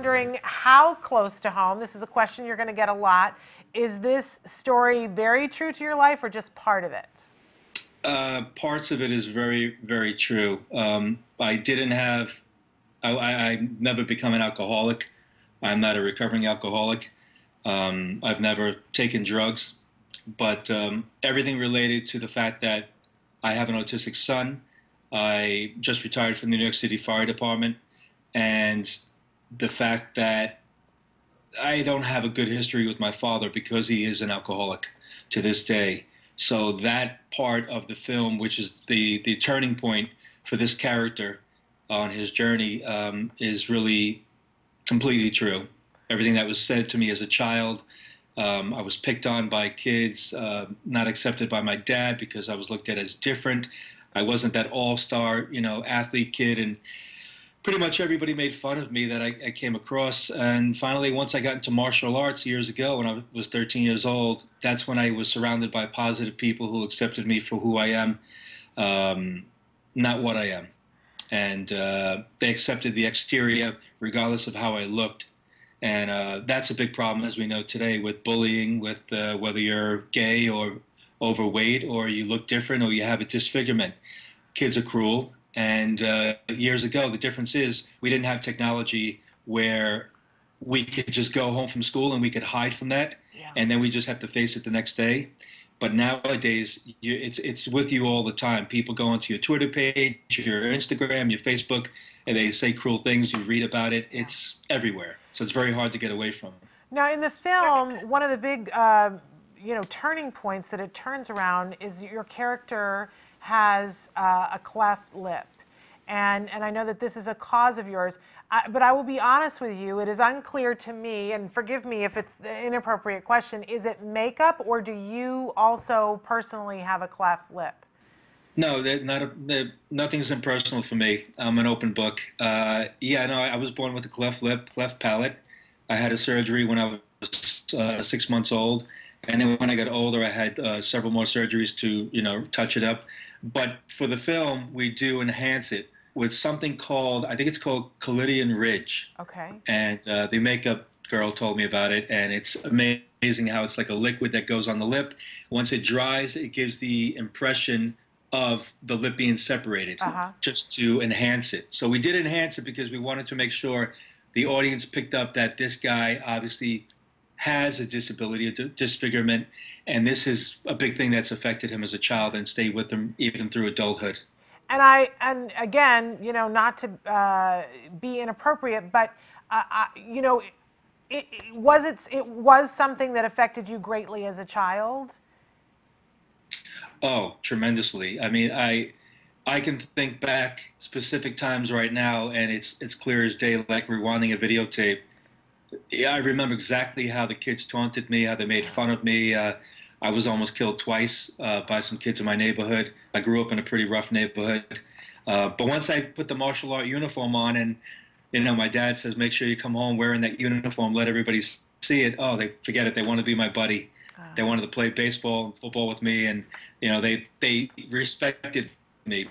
wondering how close to home, this is a question you're going to get a lot. Is this story very true to your life or just part of it? Uh, parts of it is very, very true. Um, I didn't have, I, I, I never become an alcoholic. I'm not a recovering alcoholic. Um, I've never taken drugs, but um, everything related to the fact that I have an autistic son. I just retired from the New York City Fire Department, and the fact that I don't have a good history with my father because he is an alcoholic to this day. So that part of the film, which is the the turning point for this character on his journey, um, is really completely true. Everything that was said to me as a child, um, I was picked on by kids, uh, not accepted by my dad because I was looked at as different. I wasn't that all-star, you know, athlete kid, and pretty much everybody made fun of me that I, I, came across. And finally, once I got into martial arts years ago, when I was 13 years old, that's when I was surrounded by positive people who accepted me for who I am, um, not what I am. And uh, they accepted the exterior regardless of how I looked. And uh, that's a big problem, as we know today, with bullying, with uh, whether you're gay or overweight, or you look different, or you have a disfigurement. Kids are cruel, and uh, years ago, the difference is we didn't have technology where we could just go home from school and we could hide from that, yeah. and then we just have to face it the next day. But nowadays, you, it's it's with you all the time. People go onto your Twitter page, your Instagram, your Facebook, and they say cruel things. You read about it. It's everywhere, so it's very hard to get away from. Now, in the film, one of the big, uh, you know, turning points that it turns around is your character has uh, a cleft lip. And, and I know that this is a cause of yours, I, but I will be honest with you, it is unclear to me, and forgive me if it's an inappropriate question, is it makeup or do you also personally have a cleft lip? No, not a, nothing's impersonal for me. I'm an open book. Uh, yeah, no, I was born with a cleft lip, cleft palate. I had a surgery when I was uh, six months old, and then when I got older, I had uh, several more surgeries to, you know, touch it up. But for the film, we do enhance it with something called, I think it's called Collodion Rigid. Okay. And uh, the makeup girl told me about it, and it's amazing how it's like a liquid that goes on the lip. Once it dries, it gives the impression of the lip being separated uh-huh. just to enhance it. So we did enhance it because we wanted to make sure the audience picked up that this guy obviously has a disability, a disfigurement, and this is a big thing that's affected him as a child and stayed with him even through adulthood. And I, and again, you know, not to uh, be inappropriate, but uh, I, you know, it, it, was it it was something that affected you greatly as a child. Oh, tremendously. I mean, I I can think back specific times right now, and it's it's clear as day, like rewinding a videotape yeah, I remember exactly how the kids taunted me, how they made fun of me. Uh, I was almost killed twice uh, by some kids in my neighborhood. I grew up in a pretty rough neighborhood. Uh, but once I put the martial art uniform on, and you know, my dad says, "Make sure you come home wearing that uniform. Let everybody see it." Oh, they forget it. They want to be my buddy. They wanted to play baseball and football with me, and you know, they they respected me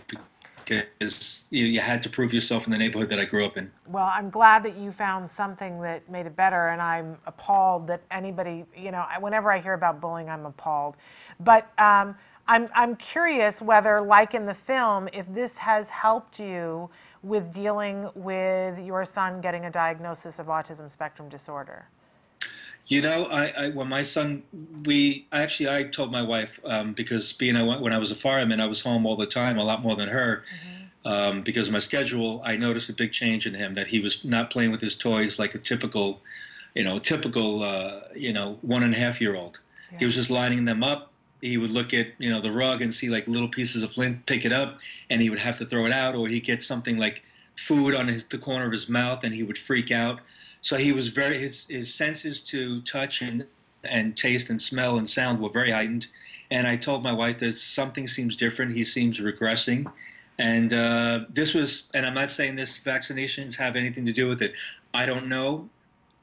because you, you, had to prove yourself in the neighborhood that I grew up in. Well, I'm glad that you found something that made it better, and I'm appalled that anybody, you know, whenever I hear about bullying, I'm appalled. But um, I'm, I'm curious whether, like in the film, if this has helped you with dealing with your son getting a diagnosis of autism spectrum disorder. You know, I, I, when my son, we actually I told my wife um, because being when I was a fireman, I was home all the time, a lot more than her. Mm-hmm. Um, because of my schedule, I noticed a big change in him that he was not playing with his toys like a typical, you know, typical, uh, you know, one and a half year old. Yeah. He was just lining them up. He would look at, you know, the rug and see like little pieces of flint, pick it up, and he would have to throw it out, or he'd get something like food on his, the corner of his mouth, and he would freak out. So he was very his his senses to touch and and taste and smell and sound were very heightened. And I told my wife that something seems different. He seems regressing. And uh, this was, and I'm not saying this vaccinations have anything to do with it. I don't know.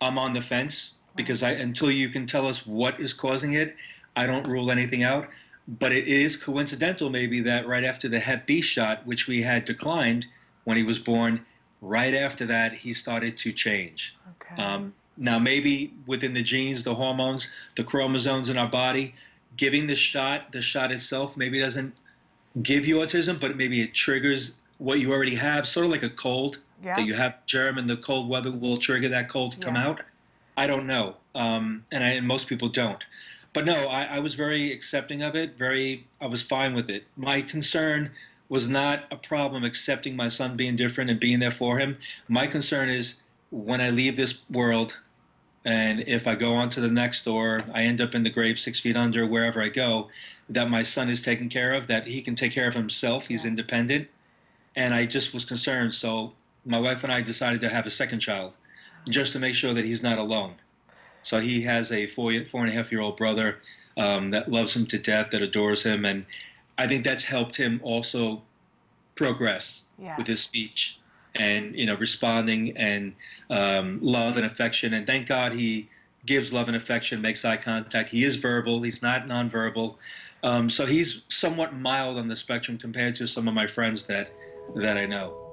I'm on the fence because I until you can tell us what is causing it, I don't rule anything out. But it is coincidental maybe that right after the Hep B shot, which we had declined when he was born, Right after that, he started to change. Okay. Um, now, maybe within the genes, the hormones, the chromosomes in our body, giving the shot, the shot itself maybe doesn't give you autism, but maybe it triggers what you already have, sort of like a cold yeah. that you have germ and the cold weather will trigger that cold to come out. I don't know, um, and, I, and most people don't. But no, I, I was very accepting of it. Very, I was fine with it. My concern was not a problem accepting my son being different and being there for him. My concern is when I leave this world, and if I go on to the next, or I end up in the grave six feet under, wherever I go, that my son is taken care of, that he can take care of himself. He's Yes. independent, and I just was concerned. So my wife and I decided to have a second child, just to make sure that he's not alone. So he has a four four and a half year old brother um, that loves him to death, that adores him, and I think that's helped him also progress Yes. with his speech and you know responding and um, love and affection. And thank God he gives love and affection, makes eye contact. He is verbal. He's not nonverbal. Um, so he's somewhat mild on the spectrum compared to some of my friends that that I know.